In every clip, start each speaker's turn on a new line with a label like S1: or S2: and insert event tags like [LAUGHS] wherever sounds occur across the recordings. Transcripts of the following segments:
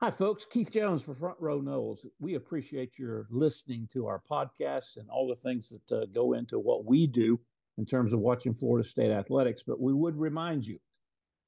S1: Hi, folks. Keith Jones for Front Row Noles. We appreciate your listening to our podcasts and all the things that uh, go into what we do in terms of watching Florida State athletics. But we would remind you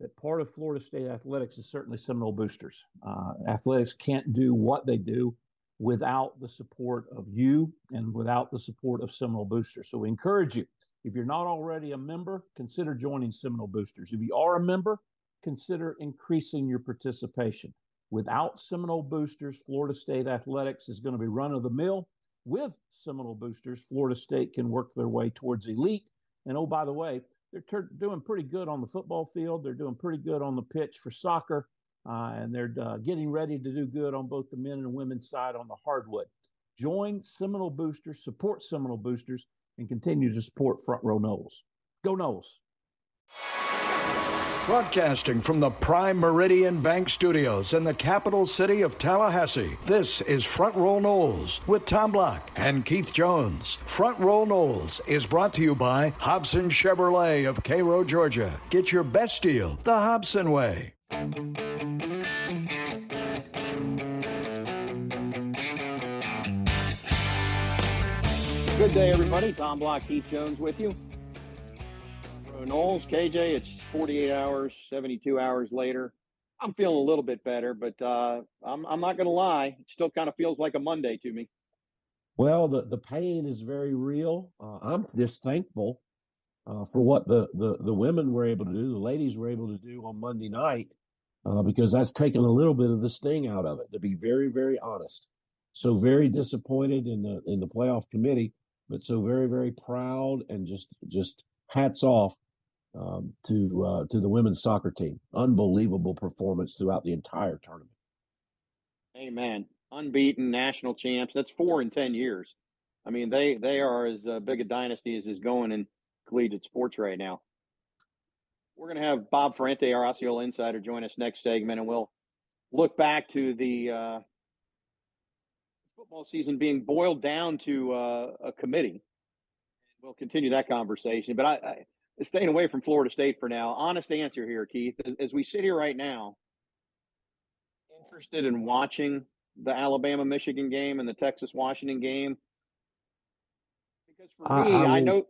S1: that part of Florida State athletics is certainly Seminole boosters. Uh, athletics can't do what they do without the support of you and without the support of Seminole boosters. So we encourage you, if you're not already a member, consider joining Seminole boosters. If you are a member, consider increasing your participation. Without Seminole boosters, Florida State athletics is going to be run of the mill. With Seminole boosters, Florida State can work their way towards elite. And oh, by the way, they're ter- doing pretty good on the football field. They're doing pretty good on the pitch for soccer. Uh, and they're uh, getting ready to do good on both the men and women's side on the hardwood. Join Seminole Boosters, support Seminole Boosters, and continue to support Front Row Noles. Go Noles!
S2: Broadcasting from the Prime Meridian Bank Studios in the capital city of Tallahassee, this is Front Row Noles with Tom Block and Keith Jones. Front Row Noles is brought to you by Hobson Chevrolet of Cairo, Georgia. Get your best deal the Hobson way.
S3: Good day, everybody. Tom Block, Keith Jones with you. Noles, KJ, it's 48 hours, 72 hours later. I'm feeling a little bit better, but uh, I'm, I'm not going to lie. It still kind of feels like a Monday to me.
S1: Well, the, the pain is very real. Uh, I'm just thankful uh, for what the, the, the women were able to do, the ladies were able to do on Monday night, uh, because that's taken a little bit of the sting out of it, to be very, very honest. So very disappointed in the in the playoff committee, but so very, very proud and just just hats off um, to uh, to the women's soccer team. Unbelievable performance throughout the entire tournament.
S3: Amen. Unbeaten national champs. That's four in ten years. I mean, they they are as uh, big a dynasty as is going in collegiate sports right now. We're going to have Bob Ferrante, our Osceola insider, join us next segment, and we'll look back to the uh, football season being boiled down to uh, a committee. We'll continue that conversation. But I, I staying away from Florida State for now. Honest answer here, Keith. As, as we sit here right now, interested in watching the Alabama Michigan game and the Texas Washington game? Because for
S1: I,
S3: me,
S1: I, will,
S3: I know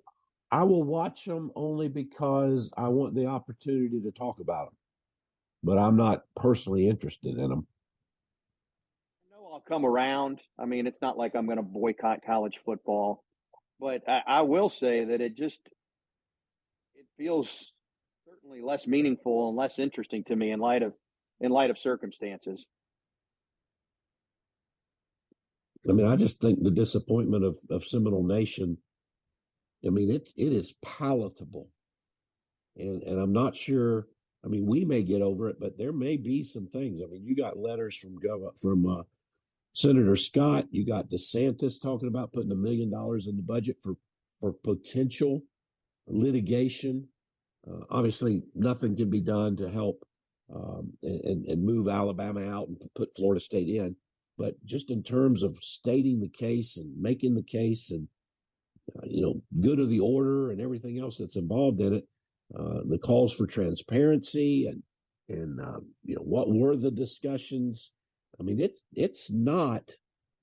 S1: I will watch them only because I want the opportunity to talk about them, but I'm not personally interested in them.
S3: I know I'll come around. I mean, it's not like I'm going to boycott college football, but I, I will say that it just feels certainly less meaningful and less interesting to me in light of in light of circumstances.
S1: I mean, I just think the disappointment of, of Seminole Nation, I mean, it, it is palatable. And, and I'm not sure, I mean, we may get over it, but there may be some things. I mean, you got letters from Gov- from uh, Senator Scott, you got DeSantis talking about putting a million dollars in the budget for, for potential litigation. Uh, obviously, nothing can be done to help um, and, and move Alabama out and put Florida State in. But just in terms of stating the case and making the case and, uh, you know, good of the order and everything else that's involved in it, uh, the calls for transparency and, and, um, you know, what were the discussions? I mean, it's, it's not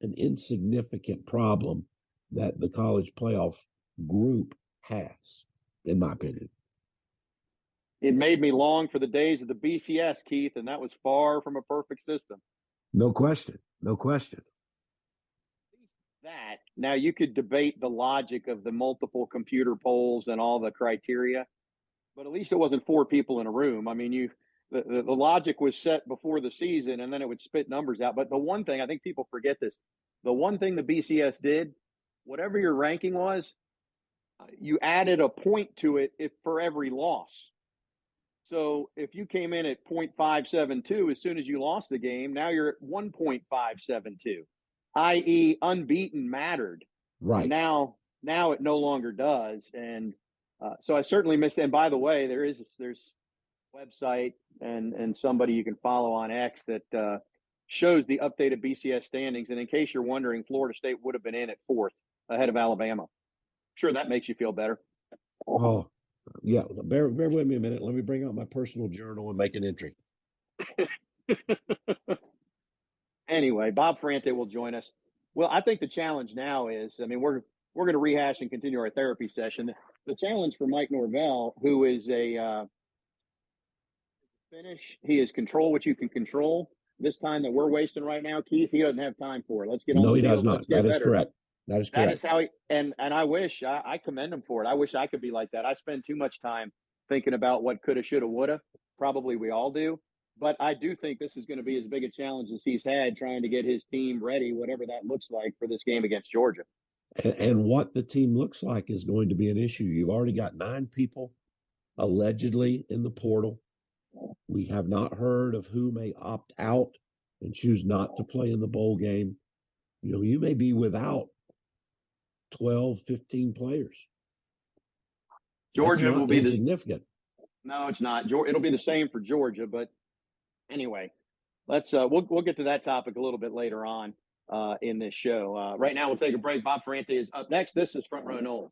S1: an insignificant problem that the college playoff group has, in my opinion.
S3: It made me long for the days of the BCS, Keith, and that was far from a perfect system.
S1: No question. No question.
S3: That now you could debate the logic of the multiple computer polls and all the criteria, but at least it wasn't four people in a room. I mean, you the, the, the logic was set before the season and then it would spit numbers out. But the one thing I think people forget this the one thing the BCS did, whatever your ranking was, you added a point to it if for every loss. So if you came in at 0.572 as soon as you lost the game, now you're at 1.572, i.e., unbeaten mattered.
S1: Right.
S3: And now, now it no longer does. And uh, so I certainly missed. And by the way, there is there's a website and and somebody you can follow on X that uh, shows the updated BCS standings. And in case you're wondering, Florida State would have been in at fourth ahead of Alabama. Sure, that makes you feel better.
S1: Oh, yeah. Bear, bear with me a minute. Let me bring out my personal journal and make an entry. [LAUGHS]
S3: anyway, Bob Ferrante will join us. Well, I think the challenge now is, I mean, we're we're going to rehash and continue our therapy session. The challenge for Mike Norvell, who is a uh, finish, he is control what you can control. This time that we're wasting right now, Keith, he doesn't have time for it. Let's get on.
S4: No, he does not. That is
S3: better.
S4: correct. That is correct.
S3: That is how he and and I wish I, I commend him for it. I wish I could be like that. I spend too much time thinking about what coulda, shoulda, woulda. Probably we all do. But I do think this is going to be as big a challenge as he's had trying to get his team ready, whatever that looks like for this game against Georgia.
S4: And, and what the team looks like is going to be an issue. You've already got nine people allegedly in the portal. We have not heard of who may opt out and choose not to play in the bowl game. You know, you may be without 12, 15 players.
S3: Georgia will be the
S4: significant.
S3: No, it's not. It'll be the same for Georgia, but anyway, let's uh, we'll we'll get to that topic a little bit later on uh, in this show. Uh, right now, we'll take a break. Bob Ferrante is up next. This is Front Row Noles.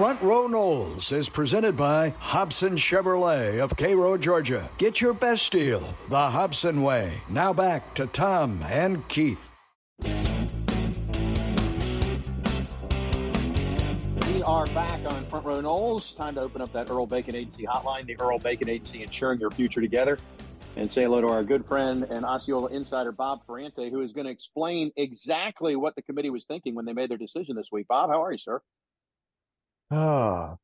S2: Front Row Noles is presented by Hobson Chevrolet of Cairo, Georgia. Get your best deal the Hobson way. Now back to Tom and Keith.
S3: Are back on Front Row Noles. Time to open up that Earl Bacon Agency hotline, the Earl Bacon Agency, ensuring your future together. And say hello to our good friend and Osceola insider, Bob Ferrante, who is going to explain exactly what the committee was thinking when they made their decision this week. Bob, how are you, sir?
S5: Ah,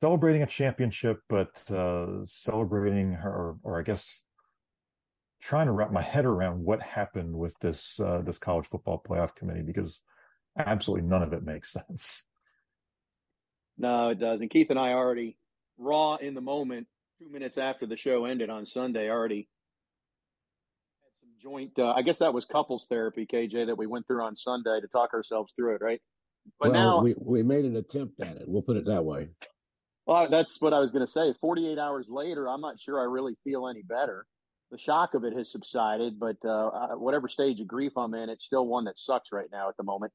S5: celebrating a championship, but uh, celebrating her, or I guess trying to wrap my head around what happened with this uh, this college football playoff committee because absolutely none of it makes [LAUGHS] sense.
S3: No, it doesn't. Keith and I already raw in the moment. Two minutes after the show ended on Sunday, already had some joint. Uh, I guess that was couples therapy, KJ, that we went through on Sunday to talk ourselves through it, right?
S4: But well, now we, we made an attempt at it. We'll put it that way.
S3: Well, that's what I was going to say. 48 hours later, I'm not sure I really feel any better. The shock of it has subsided, but uh, whatever stage of grief I'm in, it's still one that sucks right now at the moment.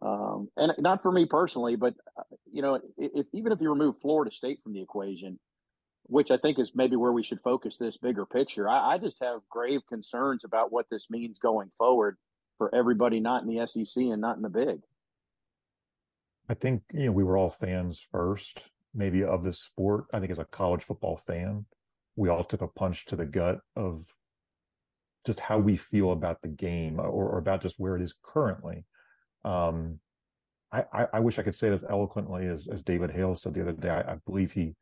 S3: Um, and not for me personally, but uh, you know, if, even if you remove Florida State from the equation, which I think is maybe where we should focus this bigger picture, I, I just have grave concerns about what this means going forward for everybody not in the SEC and not in the Big.
S5: I think, you know, we were all fans first, maybe of this sport. I think as a college football fan, we all took a punch to the gut of just how we feel about the game or, or about just where it is currently. Um, I, I, I, wish I could say it as eloquently as, as David Hale said the other day. I, I believe he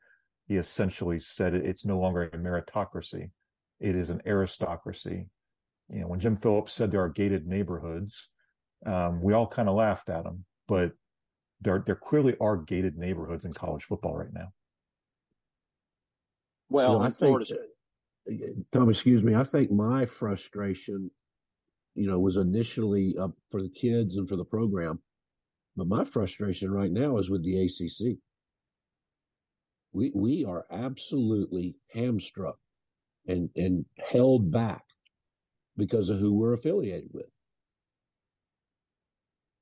S5: he essentially said it, it's no longer a meritocracy; it is an aristocracy. You know, when Jim Phillips said there are gated neighborhoods, um, we all kind of laughed at him, but there there clearly are gated neighborhoods in college football right now.
S4: Well, know, I think, uh, Tom, excuse me. I think my frustration, you know, was initially uh, for the kids and for the program, but my frustration right now is with the ACC. We we are absolutely hamstruck and and held back because of who we're affiliated with.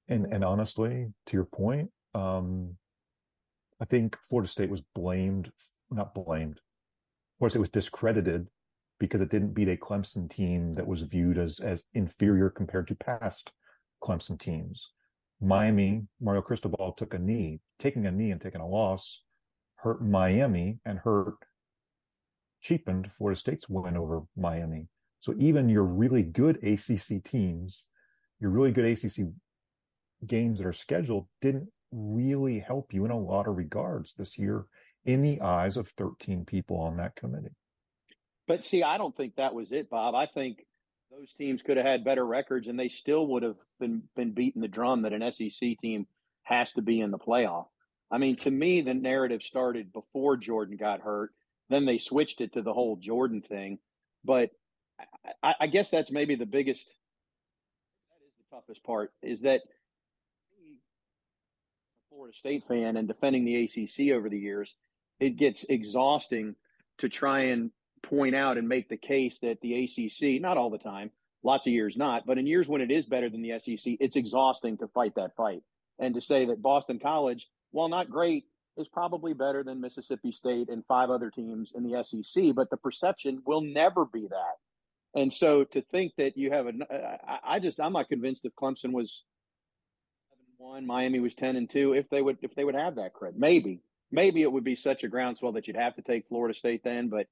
S5: And and honestly, to your point, um, I think Florida State was blamed, not blamed. Florida State was discredited because it didn't beat a Clemson team that was viewed as as inferior compared to past Clemson teams. Miami, Mario Cristobal took a knee. Taking a knee and taking a loss hurt Miami and hurt cheapened Florida State's win over Miami. So even your really good ACC teams, your really good ACC games that are scheduled didn't really help you in a lot of regards this year in the eyes of 13 people on that committee.
S3: But see, I don't think that was it, Bob. I think those teams could have had better records and they still would have been been beating the drum that an SEC team has to be in the playoff. I mean, to me, the narrative started before Jordan got hurt. Then they switched it to the whole Jordan thing. But I, I guess that's maybe the biggest, that is the toughest part, is that Florida State fan and defending the ACC over the years, it gets exhausting to try and point out and make the case that the ACC, not all the time, lots of years not, but in years when it is better than the SEC, it's exhausting to fight that fight. And to say that Boston College, while not great, is probably better than Mississippi State and five other teams in the SEC, but the perception will never be that. And so to think that you have a, I just I'm not convinced if Clemson was one, Miami was ten and two, if they would if they would have that credit. Maybe maybe it would be such a groundswell that you'd have to take Florida State then, but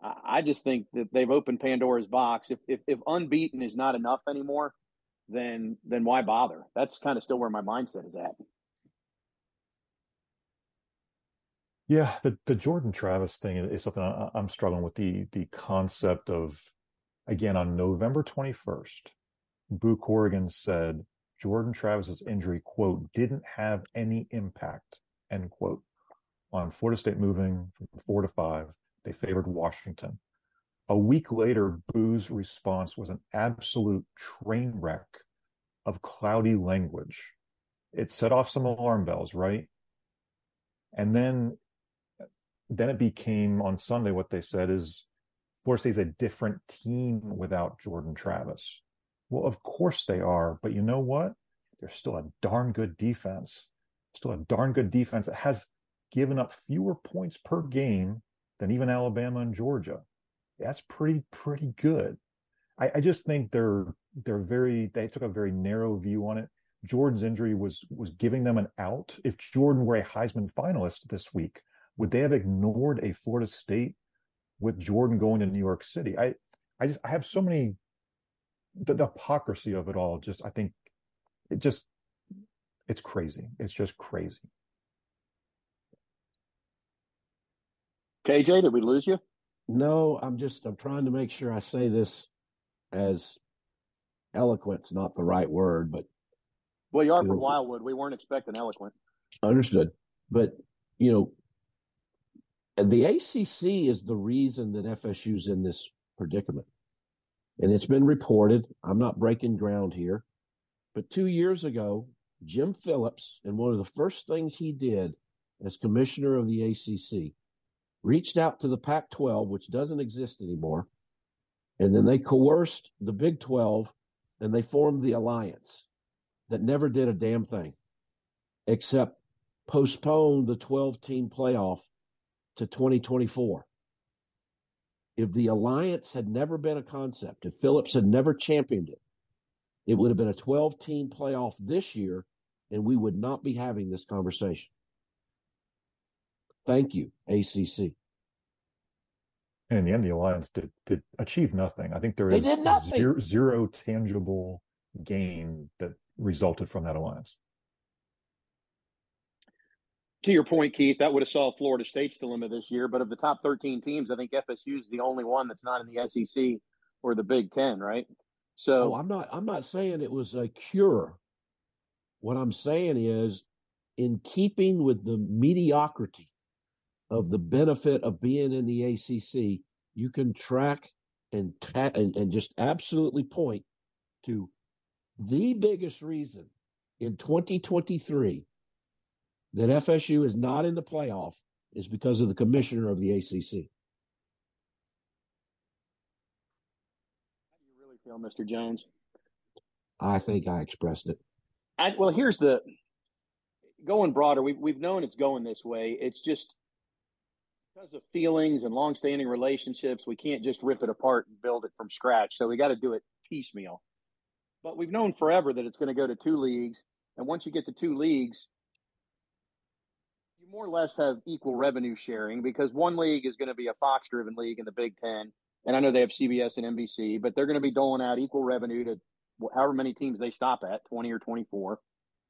S3: I just think that they've opened Pandora's box. If if, if unbeaten is not enough anymore, then then why bother? That's kind of still where my mindset is at.
S5: Yeah, the the Jordan Travis thing is something I, I'm struggling with. The the concept of again on November 21st, Boo Corrigan said Jordan Travis's injury quote didn't have any impact end quote on Florida State moving from four to five. They favored Washington. A week later, Boo's response was an absolute train wreck of cloudy language. It set off some alarm bells, right? And then, then it became on Sunday what they said is State's a different team without Jordan Travis. Well, of course they are, but you know what? They're still a darn good defense. Still a darn good defense that has given up fewer points per game than even Alabama and Georgia that's pretty pretty good. I, I just think they're they're very they took a very narrow view on it. Jordan's injury was was giving them an out. If Jordan were a Heisman finalist this week, would they have ignored a Florida State with Jordan going to New York City? I I just I have so many the, the hypocrisy of it all. Just I think it just it's crazy. It's just crazy.
S3: KJ, did we lose you?
S4: No, I'm just I'm trying to make sure I say this as eloquent's not the right word, but
S3: well, you are you from know, Wildwood. We weren't expecting eloquent.
S4: Understood, but you know, the ACC is the reason that FSU's in this predicament, and it's been reported. I'm not breaking ground here, but two years ago, Jim Phillips, and one of the first things he did as commissioner of the ACC reached out to the Pac 12, which doesn't exist anymore, and then hmm. they coerced the Big 12 and they formed the alliance that never did a damn thing except postpone the 12 team playoff to 2024. If the alliance had never been a concept, if Phillips had never championed it, it would have been a 12 team playoff this year, and we would not be having this conversation. Thank you, ACC.
S5: And in the end, the alliance did, did achieve nothing. I think there
S4: is
S5: zero, zero tangible gain that resulted from that alliance.
S3: To your point, Keith, that would have solved Florida State's dilemma this year. But of the top 13 teams, I think FSU is the only one that's not in the SEC or the Big Ten, right? So
S4: oh, I'm not. I'm not saying it was a cure. What I'm saying is, in keeping with the mediocrity of the benefit of being in the ACC, you can track and, ta- and, and just absolutely point to the biggest reason in 2023 that FSU is not in the playoff is because of the commissioner of the ACC.
S3: How do you really feel, Mr. Jones?
S4: I think I expressed it.
S3: I, well, here's the going broader. We've we've known it's going this way. It's just because of feelings and long-standing relationships, we can't just rip it apart and build it from scratch. So we got to do it piecemeal. But we've known forever that it's going to go to two leagues, and once you get to two leagues, you more or less have equal revenue sharing because one league is going to be a Fox-driven league in the Big Ten, and I know they have CBS and NBC, but they're going to be doling out equal revenue to however many teams they stop at, 20 or 24.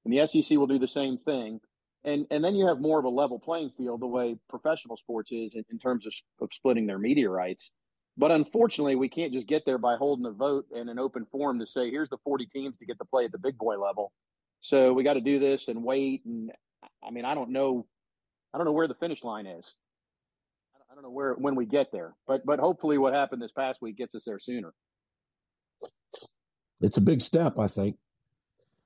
S3: And the SEC will do the same thing and and then you have more of a level playing field the way professional sports is in, in terms of, of, splitting their media rights. But unfortunately, we can't just get there by holding a vote and an open forum to say here's the 40 teams to get to play at the big boy level. So we got to do this and wait. And I mean, I don't know, I don't know where the finish line is. I don't know where when we get there. But but hopefully, what happened this past week gets us there sooner.
S4: It's a big step, I think.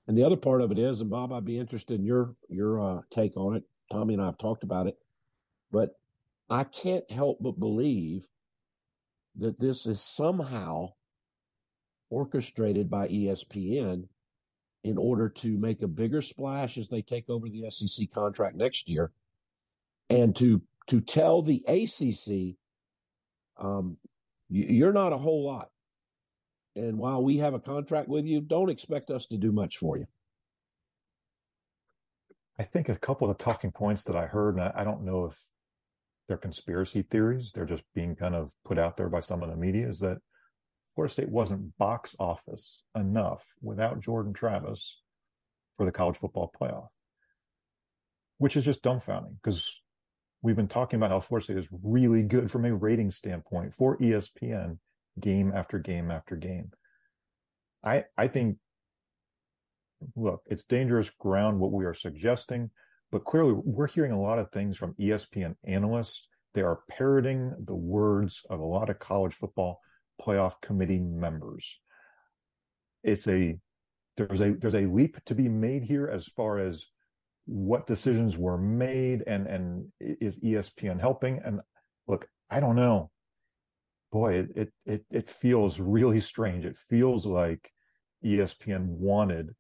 S4: And the other part of it is, and Bob, I'd be interested in your your uh, take on it. Tommy and I have talked about it, but I can't help but believe that this is somehow orchestrated by ESPN in order to make a bigger splash as they take over the SEC contract next year, and to to tell the ACC, um, you're not a whole lot. And while we have a contract with you, don't expect us to do much for you.
S5: I think a couple of the talking points that I heard, and I, I don't know if they're conspiracy theories, they're just being kind of put out there by some of the media, is that Florida State wasn't box office enough without Jordan Travis for the college football playoff, which is just dumbfounding because we've been talking about how Florida State is really good from a rating standpoint for ESPN game after game after game. I I think look, it's dangerous ground what we are suggesting, but clearly we're hearing a lot of things from ESPN analysts. They are parroting the words of a lot of college football playoff committee members. It's a there's a there's a leap to be made here as far as what decisions were made and and is ESPN helping and look I don't know boy it it it, it feels really strange. It feels like ESPN wanted.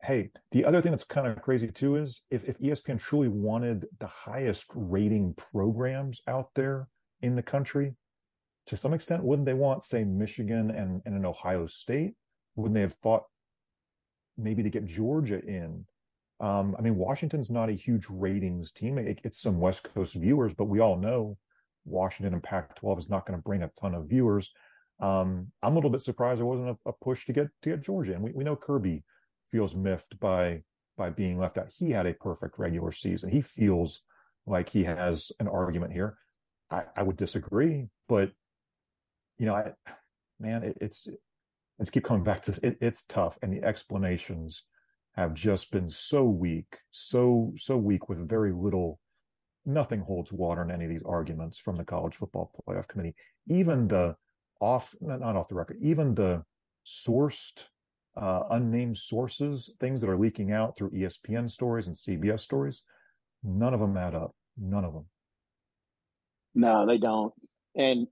S5: Hey the other thing that's kind of crazy too is if, if espn truly wanted the highest rating programs out there in the country to some extent wouldn't they want say michigan and, and an ohio state? Wouldn't they have thought maybe to get georgia in? Um, i mean washington's not a huge ratings team. It, it's some west coast viewers but we all know washington and pac 12 is not going to bring a ton of viewers um, i'm a little bit surprised there wasn't a, a push to get to get georgia and we, we know kirby feels miffed by by being left out. He had a perfect regular season. He feels like he has an argument here. I, I would disagree, but you know, I, man, it, it's let's keep coming back to this. It, it's tough, and the explanations have just been so weak, so so weak with very little. Nothing holds water in any of these arguments from the college football playoff committee. Even the off, not off the record, even the sourced uh, unnamed sources, things that are leaking out through ESPN stories and CBS stories. None of them add up. None of them.
S3: No, they don't. And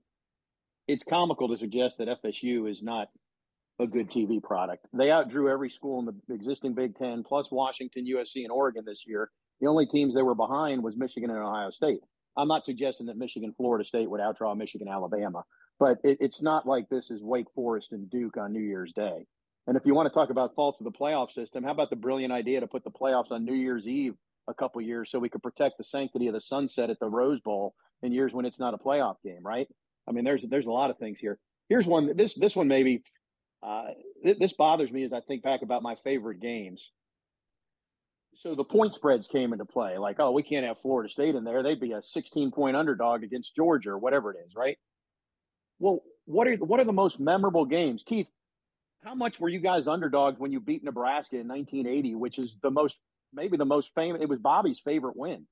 S3: it's comical to suggest that FSU is not a good TV product. They outdrew every school in the existing Big Ten, plus Washington, USC, and Oregon this year. The only teams they were behind was Michigan and Ohio State. I'm not suggesting that Michigan, Florida State would outdraw Michigan, Alabama, but it, it's not like this is Wake Forest and Duke on New Year's Day. And if you want to talk about faults of the playoff system, how about the brilliant idea to put the playoffs on New Year's Eve a couple years so we could protect the sanctity of the sunset at the Rose Bowl in years when it's not a playoff game, right? I mean, there's there's a lot of things here. Here's one. This this one maybe uh, th- this bothers me as I think back about my favorite games. So the point spreads came into play. Like, oh, we can't have Florida State in there; they'd be a 16 point underdog against Georgia or whatever it is, right? Well, what are what are the most memorable games, Keith? how much were you guys underdogs when you beat Nebraska in 1980, which is the most, maybe the most famous, it was Bobby's favorite win.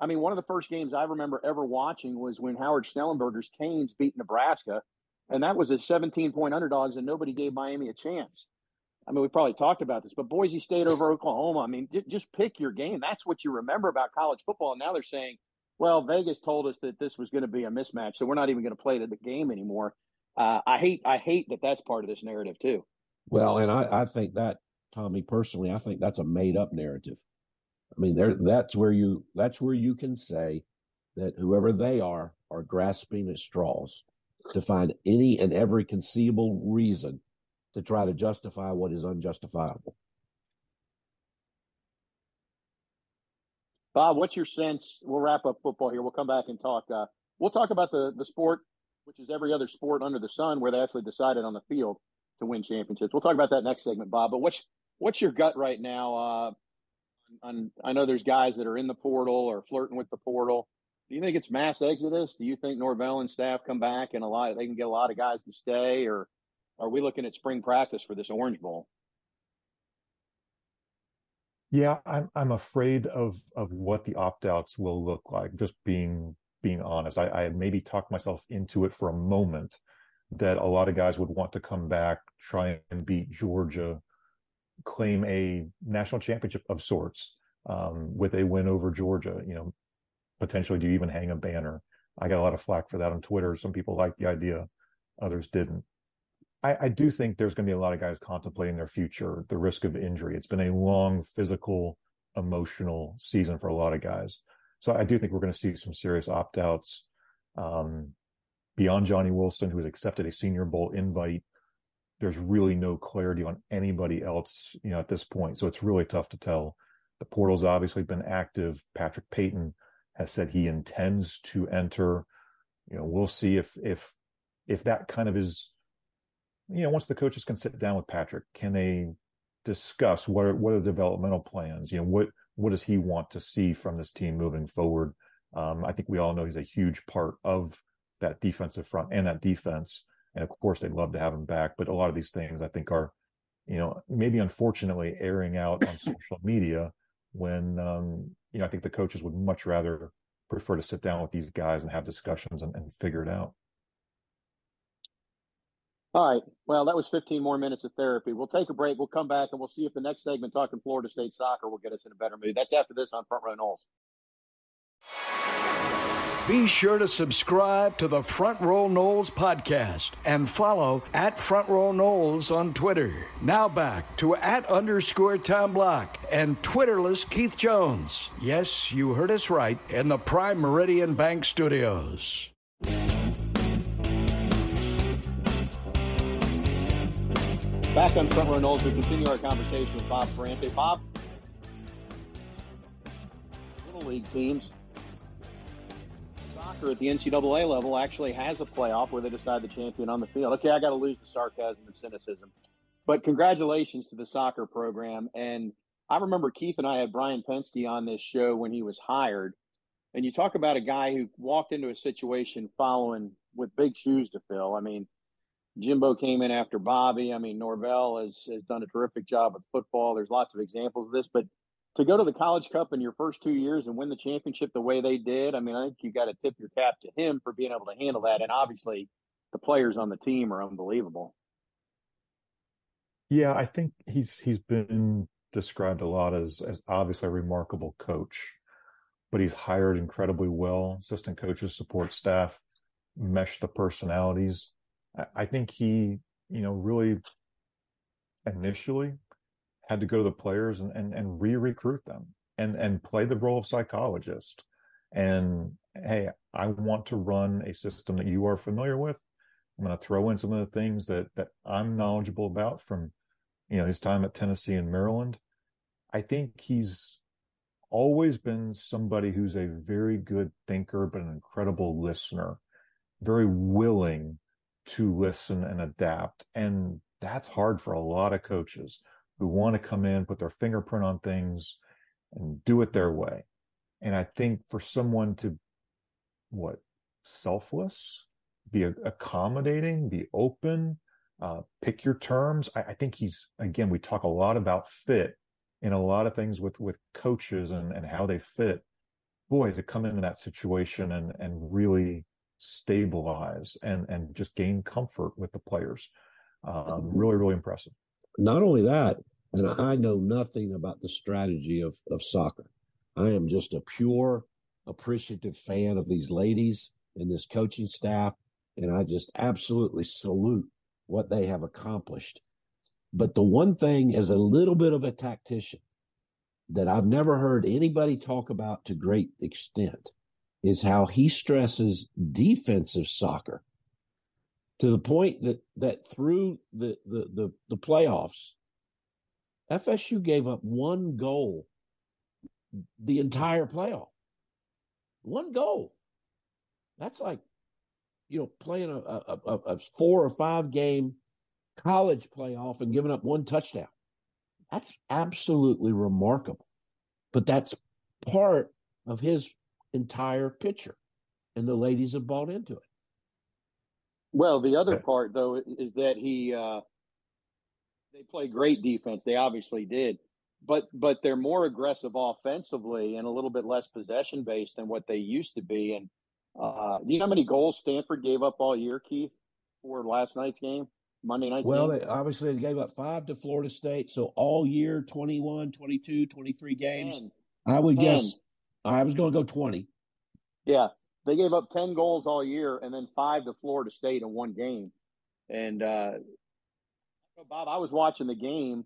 S3: I mean, one of the first games I remember ever watching was when Howard Schnellenberger's Canes beat Nebraska, and that was a 17 point underdogs, and nobody gave Miami a chance. I mean, we probably talked about this, but Boise State over Oklahoma. I mean, just pick your game. That's what you remember about college football. And now they're saying, well, Vegas told us that this was going to be a mismatch, so we're not even going to play the game anymore. Uh, I hate I hate that that's part of this narrative too.
S4: Well, and I, I think that Tommy personally, I think that's a made up narrative. I mean, there that's where you that's where you can say that whoever they are are grasping at straws to find any and every conceivable reason to try to justify what is unjustifiable.
S3: Bob, what's your sense? We'll wrap up football here. We'll come back and talk. Uh, we'll talk about the the sport which is every other sport under the sun where they actually decided on the field to win championships. We'll talk about that next segment, Bob. But what's what's your gut right now? Uh, on, I know there's guys that are in the portal or flirting with the portal. Do you think it's mass exodus? Do you think Norvell and staff come back and a lot they can get a lot of guys to stay, or are we looking at spring practice for this Orange Bowl?
S5: Yeah, I'm I'm afraid of of what the opt outs will look like. Just being being honest. I, I maybe talked myself into it for a moment that a lot of guys would want to come back, try and beat Georgia, claim a national championship of sorts um, with a win over Georgia. You know, potentially do you even hang a banner? I got a lot of flack for that on Twitter. Some people liked the idea, others didn't. I, I do think there's going to be a lot of guys contemplating their future, the risk of injury. It's been a long physical, emotional season for a lot of guys. So I do think we're going to see some serious opt outs um, beyond Johnny Wilson, who has accepted a Senior Bowl invite there's really no clarity on anybody else, you know, at this point. So it's really tough to tell. The portal's obviously been active. Patrick Payton has said he intends to enter. You know, we'll see if if if that kind of is, you know, once the coaches can sit down with Patrick, can they discuss what are what are the developmental plans? You know, what what does he want to see from this team moving forward? Um, I think we all know he's a huge part of that defensive front and that defense. And of course, they'd love to have him back. But a lot of these things, I think, are, you know, maybe unfortunately airing out on social media when, um, you know, I think the coaches would much rather prefer to sit down with these guys and have discussions and, and figure it out.
S3: All right. Well, that was 15 more minutes of therapy. We'll take a break. We'll come back and we'll see if the next segment talking Florida State soccer will get us in a better mood. That's after this on Front Row Noles.
S2: Be sure to subscribe to the Front Row Noles podcast and follow at Front Row Noles on Twitter. Now back to at underscore Tom Block and Twitterless Keith Jones. Yes, you heard us right in the Prime Meridian Bank Studios.
S3: Back on Front Row Noles, we continue our conversation with Bob Ferrante. Bob, Little League teams soccer at the NCAA level actually has a playoff where they decide the champion on the field. Okay, I got to lose the sarcasm and cynicism, but congratulations to the soccer program. And I remember Keith and I had Brian Pensky on this show when he was hired. And you talk about a guy who walked into a situation following with big shoes to fill. I mean, Jimbo came in after Bobby. I mean, Norvell has, has done a terrific job with football. There's lots of examples of this, but to go to the College Cup in your first two years and win the championship the way they did, I mean, I think you got to tip your cap to him for being able to handle that. And obviously, the players on the team are unbelievable.
S5: Yeah, I think he's he's been described a lot as as obviously a remarkable coach, but he's hired incredibly well. Assistant coaches, support staff, mesh the personalities. I, think he, you know, really initially had to go to the players and, and, and re-recruit them and, and play the role of psychologist. And hey, I want to run a system that you are familiar with. I'm going to throw in some of the things that that I'm knowledgeable about from, you know, his time at Tennessee and Maryland. I think he's always been somebody who's a very good thinker, but an incredible listener, very willing to listen and adapt. And that's hard for a lot of coaches who want to come in, put their fingerprint on things and do it their way. And I think for someone to what selfless, be accommodating, be open, uh, pick your terms. I, I, think he's again. We talk a lot about fit in a lot of things with with coaches and and how they fit. Boy, to come into that situation and and really stabilize and and just gain comfort with the players, um, really really impressive
S4: not only that, and I know nothing about the strategy of, of soccer. I am just a pure appreciative fan of these ladies and this coaching staff. And I just absolutely salute what they have accomplished. But the one thing as a little bit of a tactician that I've never heard anybody talk about to great extent is how he stresses defensive soccer to the point that that through the the the, the playoffs, FSU gave up one goal the entire playoff. One goal. That's like, you know, playing a, a, a, a four or five game college playoff and giving up one touchdown. That's absolutely remarkable. But that's part of his entire picture. And the ladies have bought into it.
S3: Well, the other part though is that he uh, they play great defense. They obviously did, but but they're more aggressive offensively and a little bit less possession based than what they used to be. And uh, do you know how many goals Stanford gave up all year, Keith, for last night's game? Monday night's
S4: well? They, obviously they gave up five to Florida State. So all year, 21, 22, 23 games. 10. I would 10. guess I was going to go 20.
S3: Yeah. They gave up 10 goals all year and then five to Florida State in one game. And, uh, Bob, I was watching the game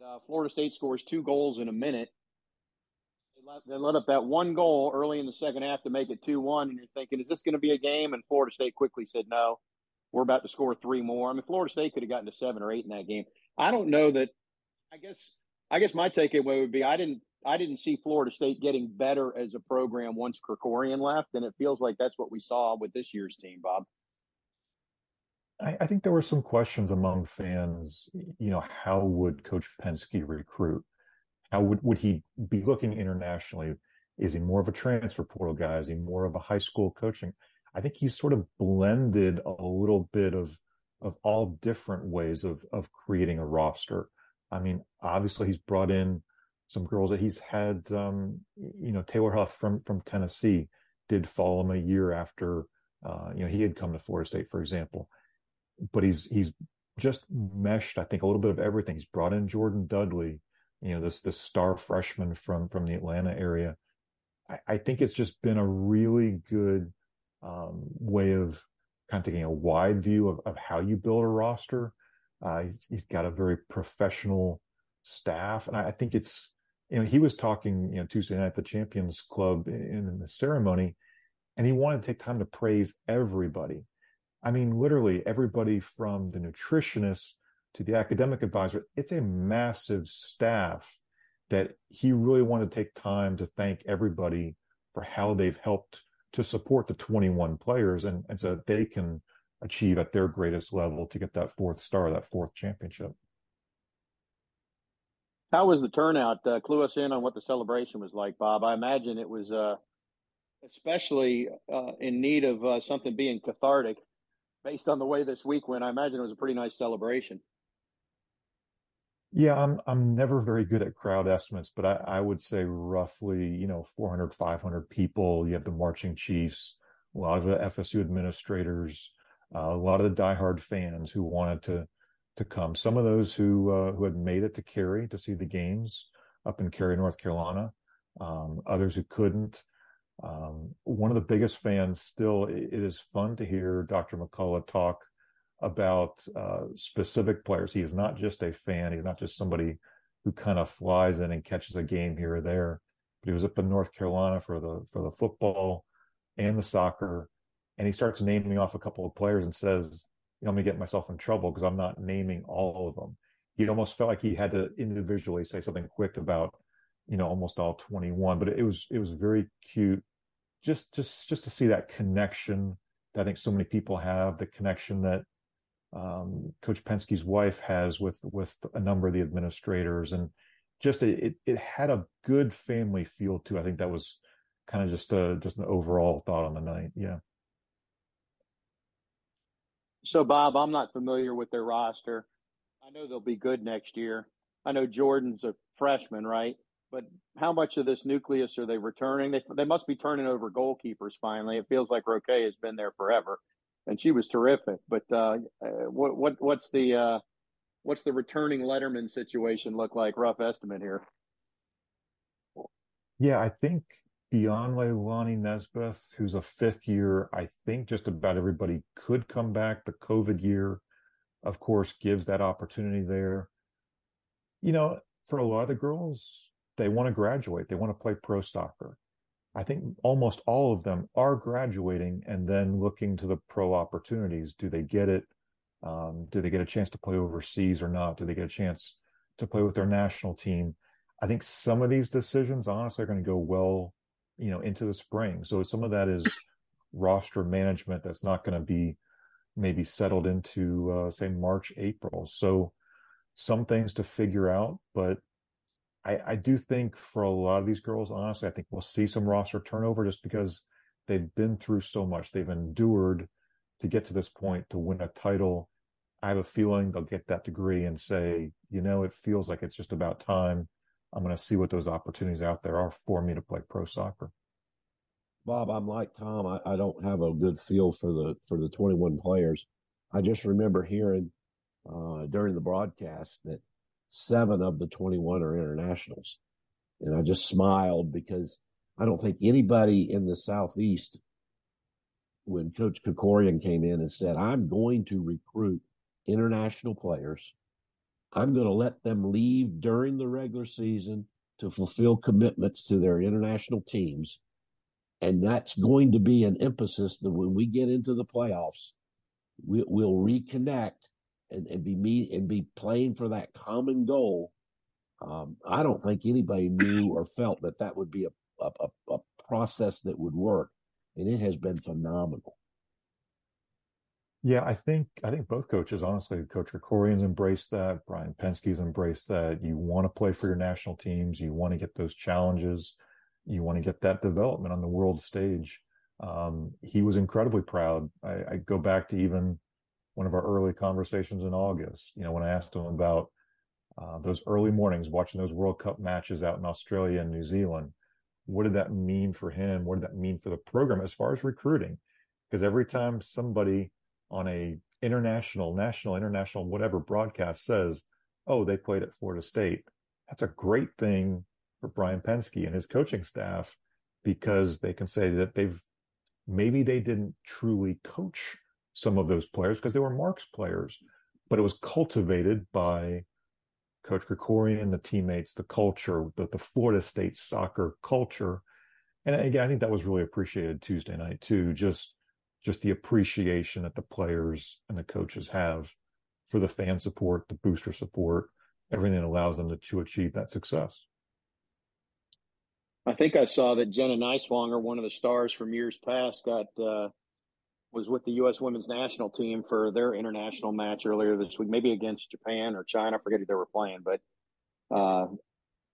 S3: and uh, Florida State scores two goals in a minute. They let, they let up that one goal early in the second half to make it 2 1. And you're thinking, is this going to be a game? And Florida State quickly said no. we're about to score three more. I mean, Florida State could have gotten to seven or eight in that game. I don't know that. I guess I guess my takeaway would be I didn't I didn't see Florida State getting better as a program once Krikorian left, and it feels like that's what we saw with this year's team, Bob.
S5: I, I think there were some questions among fans. You know, how would Coach Pensky recruit? How would would he be looking internationally? Is he more of a transfer portal guy? Is he more of a high school coaching? I think he's sort of blended a little bit of of all different ways of of creating a roster. I mean, obviously he's brought in some girls that he's had. Um, you know, Taylor Huff from from Tennessee did follow him a year after uh, you know he had come to Florida State, for example. But he's he's just meshed, I think, a little bit of everything. He's brought in Jordynn Dudley, you know, this this star freshman from from the Atlanta area. I, I think it's just been a really good um, way of kind of taking a wide view of, of how you build a roster. Uh, he's, he's got a very professional staff, and I, I, think it's you know he was talking you know Tuesday night at the Champions Club in, in the ceremony, and he wanted to take time to praise everybody. I mean, literally everybody from the nutritionist to the academic advisor. It's a massive staff that he really wanted to take time to thank everybody for how they've helped to support the 21 players and, and so that they can achieve at their greatest level to get that fourth star, that fourth championship.
S3: How was the turnout? Uh, clue us in on what the celebration was like, Bob. I imagine it was uh, especially uh, in need of uh, something being cathartic based on the way this week went. I imagine it was a pretty nice celebration.
S5: Yeah, I'm I'm never very good at crowd estimates, but I, I would say roughly, you know, 400, 500 people. You have the marching chiefs, a lot of the FSU administrators, uh, a lot of the diehard fans who wanted to to come. Some of those who uh, who had made it to Cary to see the games up in Cary, North Carolina. Um, others who couldn't. Um, one of the biggest fans still. It, is fun to hear Dr. McCullough talk about uh, specific players. He is not just a fan. He's not just somebody who kind of flies in and catches a game here or there. But he was up in North Carolina for the for the football and the soccer, and he starts naming off a couple of players and says, "You know, I'm gonna get myself in trouble because I'm not naming all of them." He almost felt like he had to individually say something quick about, you know, almost all 21. But it was it was very cute, just just just to see that connection that I think so many people have, the connection that um, Coach Pensky's wife has with with a number of the administrators, and just it it had a good family feel too. I think that was kind of just a just an overall thought on the night. Yeah.
S3: So Bob, I'm not familiar with their roster. I know they'll be good next year. I know Jordan's a freshman, right? But how much of this nucleus are they returning? They they must be turning over goalkeepers finally. It feels like Roque has been there forever and she was terrific. But uh, uh, what what what's the uh, what's the returning Letterman situation look like? Rough estimate here.
S5: Yeah, I think beyond Leilani Nesbeth, who's a fifth year, I think just about everybody could come back. The COVID year, of course, gives that opportunity there. You know, for a lot of the girls, they want to graduate. They want to play pro soccer. I think almost all of them are graduating and then looking to the pro opportunities. Do they get it? Um, do they get a chance to play overseas or not? Do they get a chance to play with their national team? I think some of these decisions, honestly, are going to go well, you know, into the spring. So some of that is roster management that's not going to be maybe settled into, uh, say, March, April. So some things to figure out, but I, I do think for a lot of these girls, honestly, I think we'll see some roster turnover just because they've been through so much. They've endured to get to this point to win a title. I have a feeling they'll get that degree and say, you know, it feels like it's just about time. I'm going to see what those opportunities out there are for me to play pro soccer.
S4: Bob, I'm like Tom. I, I don't have a good feel for the for the 21 players. I just remember hearing uh, during the broadcast that seven of the 21 are internationals. And I just smiled because I don't think anybody in the Southeast, when Coach Krikorian came in and said, I'm going to recruit international players, I'm going to let them leave during the regular season to fulfill commitments to their international teams. And that's going to be an emphasis that when we get into the playoffs, we, we'll reconnect and, and be meet and be playing for that common goal. Um, I don't think anybody knew or felt that that would be a, a, a process that would work, and it has been phenomenal.
S5: Yeah, I think I think both coaches, honestly, Coach Krikorian's embraced that. Brian Pensky's embraced that. You want to play for your national teams. You want to get those challenges. You want to get that development on the world stage. Um, he was incredibly proud. I, I, go back to even one of our early conversations in August. You know, when I asked him about uh, those early mornings watching those World Cup matches out in Australia and New Zealand, what did that mean for him? What did that mean for the program as far as recruiting? Because every time somebody on a international, national, international, whatever broadcast says, "Oh, they played at Florida State," that's a great thing for Brian Pensky and his coaching staff because they can say that they've maybe they didn't truly coach some of those players because they were Mark's players, but it was cultivated by Coach Krikorian, the teammates, the culture, the, the Florida State soccer culture. And again, I think that was really appreciated Tuesday night too. Just just the appreciation that the players and the coaches have for the fan support, the booster support, everything that allows them to, to achieve that success.
S3: I think I saw that Jenna Nighswonger, one of the stars from years past, got uh, was with the U.S. Women's National Team for their international match earlier this week, maybe against Japan or China. I forget who they were playing, but uh,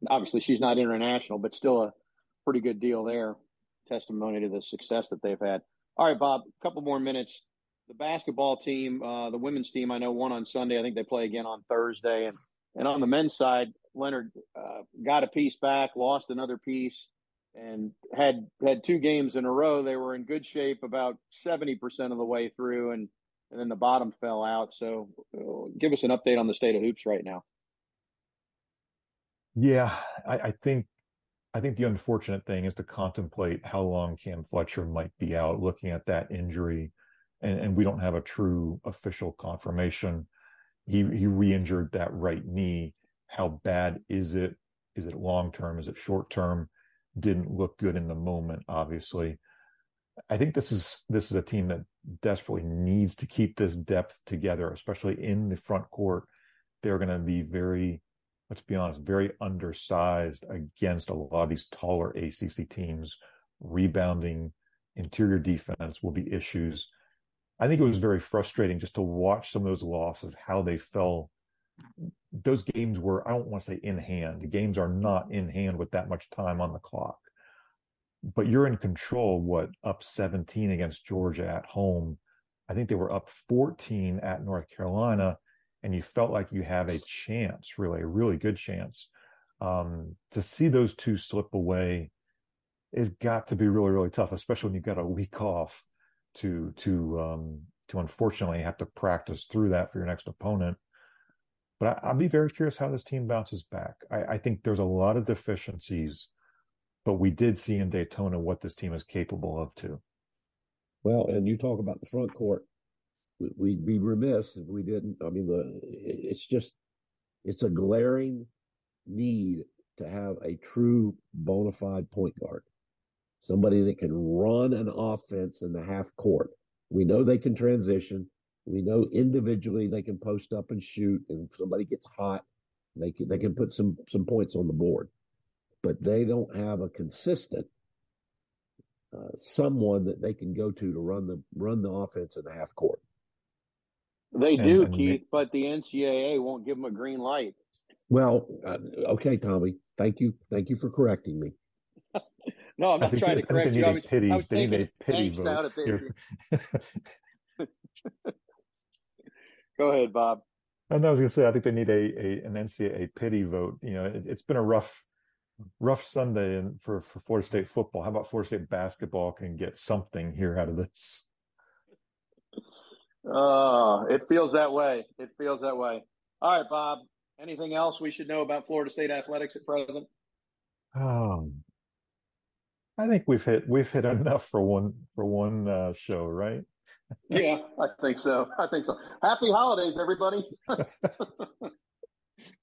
S3: obviously she's not international, but still a pretty good deal there. Testimony to the success that they've had. All right, Bob, a couple more minutes. The basketball team, uh, the women's team, I know won on Sunday. I think they play again on Thursday, and and on the men's side, Leonard uh, got a piece back, lost another piece, and had had two games in a row. They were in good shape about seventy percent of the way through, and and then the bottom fell out. So, uh, give us an update on the state of hoops right now.
S5: Yeah, I, I think I think the unfortunate thing is to contemplate how long Cam Fletcher might be out. Looking at that injury, and, and we don't have a true official confirmation. He he re-injured that right knee how bad is it? Is it long term? Is it short term? Didn't look good in the moment, obviously. I think this is this is a team that desperately needs to keep this depth together, especially in the front court. They're going to be very, let's be honest, very undersized against a lot of these taller ACC teams. Rebounding, interior defense will be issues. I think it was very frustrating just to watch some of those losses, how they fell those games were, I don't want to say in hand. The games are not in hand with that much time on the clock. But you're in control, what, up 17 against Georgia at home. I think they were up 14 at North Carolina, and you felt like you have a chance, really, a really good chance. Um, to see those two slip away is got to be really, really tough, especially when you've got a week off to to um, to unfortunately have to practice through that for your next opponent. But I, will be very curious how this team bounces back. I, I think there's a lot of deficiencies, but we did see in Daytona what this team is capable of too.
S4: Well, and you talk about the front court. We'd be remiss if we didn't. I mean, the it's just it's a glaring need to have a true bona fide point guard, somebody that can run an offense in the half court. We know they can transition. We know individually they can post up and shoot, and if somebody gets hot, they can they can put some some points on the board, but they don't have a consistent uh, someone that they can go to to run the run the offense in the half court.
S3: They do, and, and Keith, they, but the NCAA won't give them a green light.
S4: Well, uh, okay, Tommy. Thank you. Thank you for correcting me.
S3: no, I'm not trying to correct you.
S5: I was, pity, I was they need a pity vote. [LAUGHS]
S3: Go ahead, Bob.
S5: And I was going to say, I think they need a, a an NCAA pity vote. You know, it, has been a rough, rough Sunday and for for Florida State football. How about Florida State basketball can get something here out of this?
S3: Oh, it feels that way. It feels that way. All right, Bob. Anything else we should know about Florida State athletics at present?
S5: Um, I think we've hit we've hit enough for one for one uh, show, right?
S3: yeah, I think so. I think so. Happy holidays, everybody. [LAUGHS]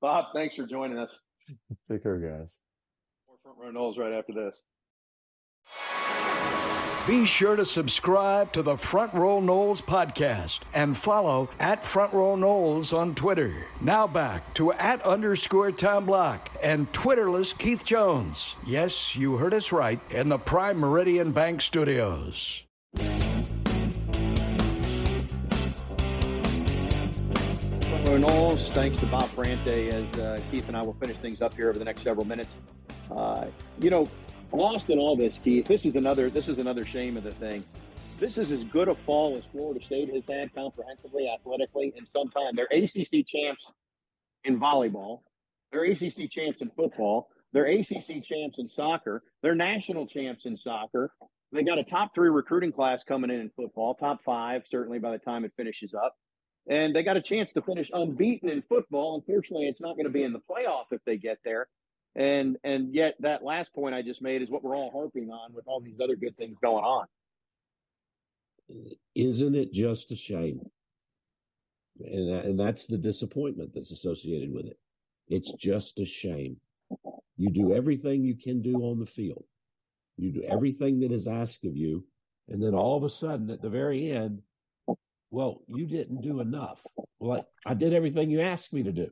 S3: Bob, thanks for joining us.
S5: Take care, guys.
S3: More front row Noles right after this.
S2: Be sure to subscribe to the Front Row Noles podcast and follow at Front Row Noles on Twitter. Now back to at underscore Tom Block and Twitterless Keith Jones. Yes, you heard us right in the Prime Meridian Bank Studios.
S3: Front Row Noles, thanks to Bob Ferrante as uh, Keith and I will finish things up here over the next several minutes. Uh, you know, lost in all this, Keith. This is another. This is another shame of the thing. This is as good a fall as Florida State has had comprehensively, athletically, in some time. They're ACC champs in volleyball. They're ACC champs in football. They're ACC champs in soccer. They're national champs in soccer. They got a top three recruiting class coming in in football, top five certainly by the time it finishes up. And they got a chance to finish unbeaten in football. Unfortunately, it's not going to be in the playoff if they get there. And and yet that last point I just made is what we're all harping on with all these other good things going on.
S4: Isn't it just a shame? And and that's the disappointment that's associated with it. It's just a shame. You do everything you can do on the field. You do everything that is asked of you, and then all of a sudden at the very end, well, you didn't do enough. Well, I, I did everything you asked me to do.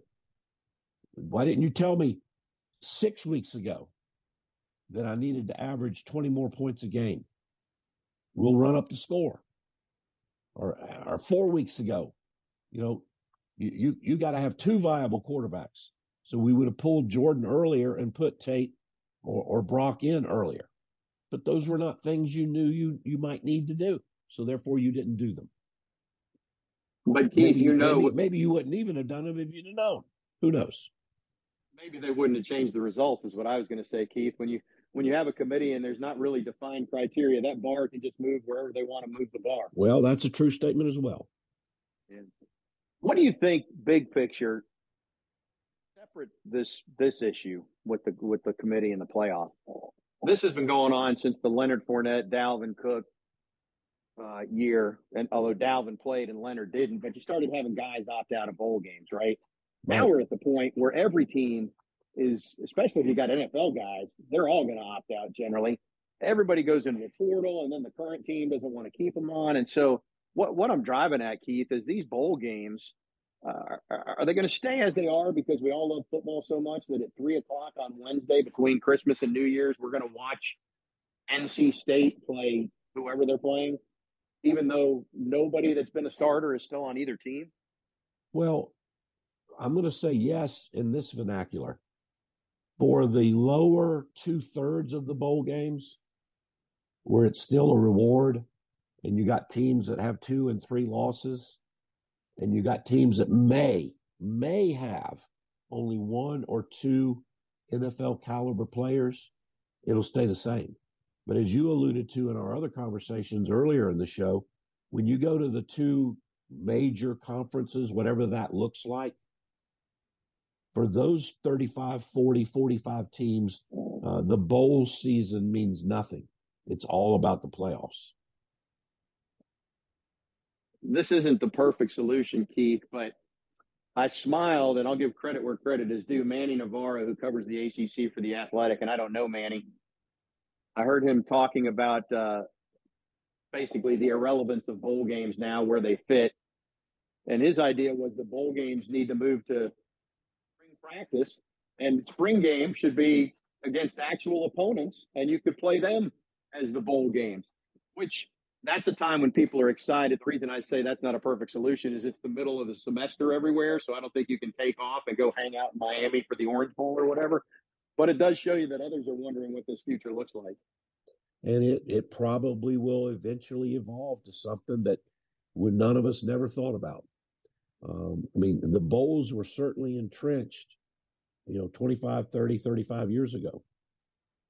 S4: Why didn't you tell me six weeks ago that I needed to average 20 more points a game. We'll run up the score. Or, or four weeks ago, you know, you, you, you got to have two viable quarterbacks. So we would have pulled Jordan earlier and put Tate or, or Brock in earlier. But those were not things you knew you, you might need to do. So therefore you didn't do them.
S3: But Keith, maybe, you know,
S4: maybe, maybe you wouldn't even have done them if you'd have known. Who knows?
S3: Maybe they wouldn't have changed the result is what I was going to say, Keith. When you when you have a committee and there's not really defined criteria, that bar can just move wherever they want to move the bar.
S4: Well, that's a true statement as well.
S3: Yeah. What do you think, big picture, separate this this issue with the with the committee and the playoff? This has been going on since the Leonard Fournette, Dalvin Cook uh, year, and although Dalvin played and Leonard didn't, but you started having guys opt out of bowl games, right? Now we're at the point where every team is, especially if you got NFL guys, they're all going to opt out generally. Everybody goes into the portal, and then the current team doesn't want to keep them on. And so, what what I'm driving at, Keith, is these bowl games. Uh, are, are they going to stay as they are because we all love football so much that at three o'clock on Wednesday between Christmas and New Year's we're going to watch NC State play whoever they're playing, even though nobody that's been a starter is still on either team?
S4: Well, I'm going to say yes in this vernacular. For the lower two thirds of the bowl games, where it's still a reward, and you got teams that have two and three losses, and you got teams that may, may have only one or two NFL caliber players, it'll stay the same. But as you alluded to in our other conversations earlier in the show, when you go to the two major conferences, whatever that looks like, for those 35, 40, 45 teams, uh, the bowl season means nothing. It's all about the playoffs.
S3: This isn't the perfect solution, Keith, but I smiled, and I'll give credit where credit is due. Manny Navarro, who covers the ACC for the Athletic, and I don't know Manny. I heard him talking about uh, basically the irrelevance of bowl games now, where they fit. And his idea was the bowl games need to move to practice, and spring game should be against actual opponents, and you could play them as the bowl games, which that's a time when people are excited. The reason I say that's not a perfect solution is it's the middle of the semester everywhere, so I don't think you can take off and go hang out in Miami for the Orange Bowl or whatever. But it does show you that others are wondering what this future looks like.
S4: And it, it probably will eventually evolve to something that would none of us never thought about. Um, I mean, the bowls were certainly entrenched, you know, 25, 30, 35 years ago.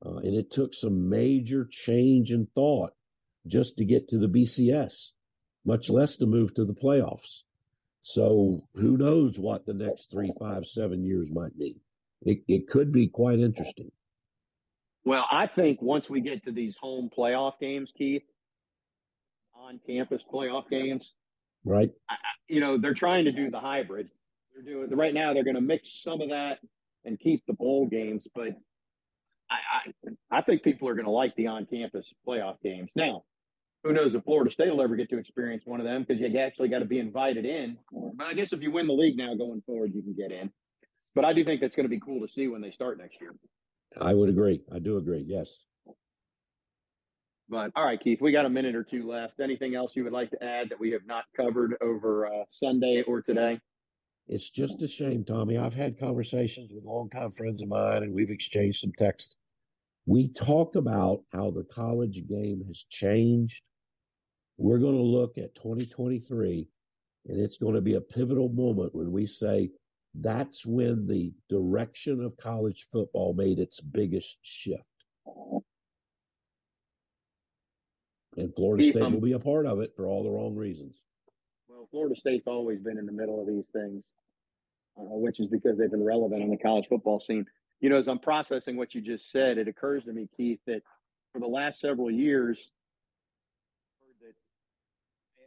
S4: Uh, and it took some major change in thought just to get to the BCS, much less to move to the playoffs. So who knows what the next three, five, seven years might be. It, it could be quite interesting.
S3: Well, I think once we get to these home playoff games, Keith, on campus playoff games,
S4: right?
S3: I, you know, they're trying to do the hybrid. They're doing right now. They're going to mix some of that and keep the bowl games, but I, I, I think people are going to like the on-campus playoff games. Now, who knows if Florida State will ever get to experience one of them because you actually got to be invited in. But I guess if you win the league now going forward, you can get in. But I do think that's going to be cool to see when they start next year.
S4: I would agree. I do agree. Yes.
S3: But all right, Keith, we got a minute or two left. Anything else you would like to add that we have not covered over uh, Sunday or today?
S4: It's just a shame, Tommy. I've had conversations with longtime friends of mine and we've exchanged some text. We talk about how the college game has changed. We're going to look at 2023 and it's going to be a pivotal moment when we say that's when the direction of college football made its biggest shift. And Florida State will be a part of it for all the wrong reasons.
S3: Well, Florida State's always been in the middle of these things, uh, which is because they've been relevant on the college football scene. You know, as I'm processing what you just said, it occurs to me, Keith, that for the last several years, that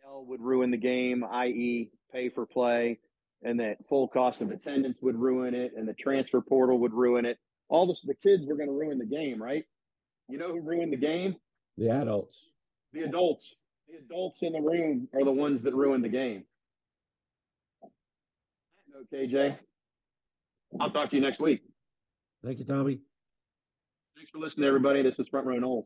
S3: NIL would ruin the game, i.e., pay for play, and that full cost of attendance would ruin it, and the transfer portal would ruin it. All this, the kids were going to ruin the game, right? You know who ruined the game?
S4: The adults.
S3: The adults. The adults in the room are the ones that ruin the game. No, KJ. I'll talk to you next week.
S4: Thank you, Tommy.
S3: Thanks for listening, everybody. This is Front Row Noles.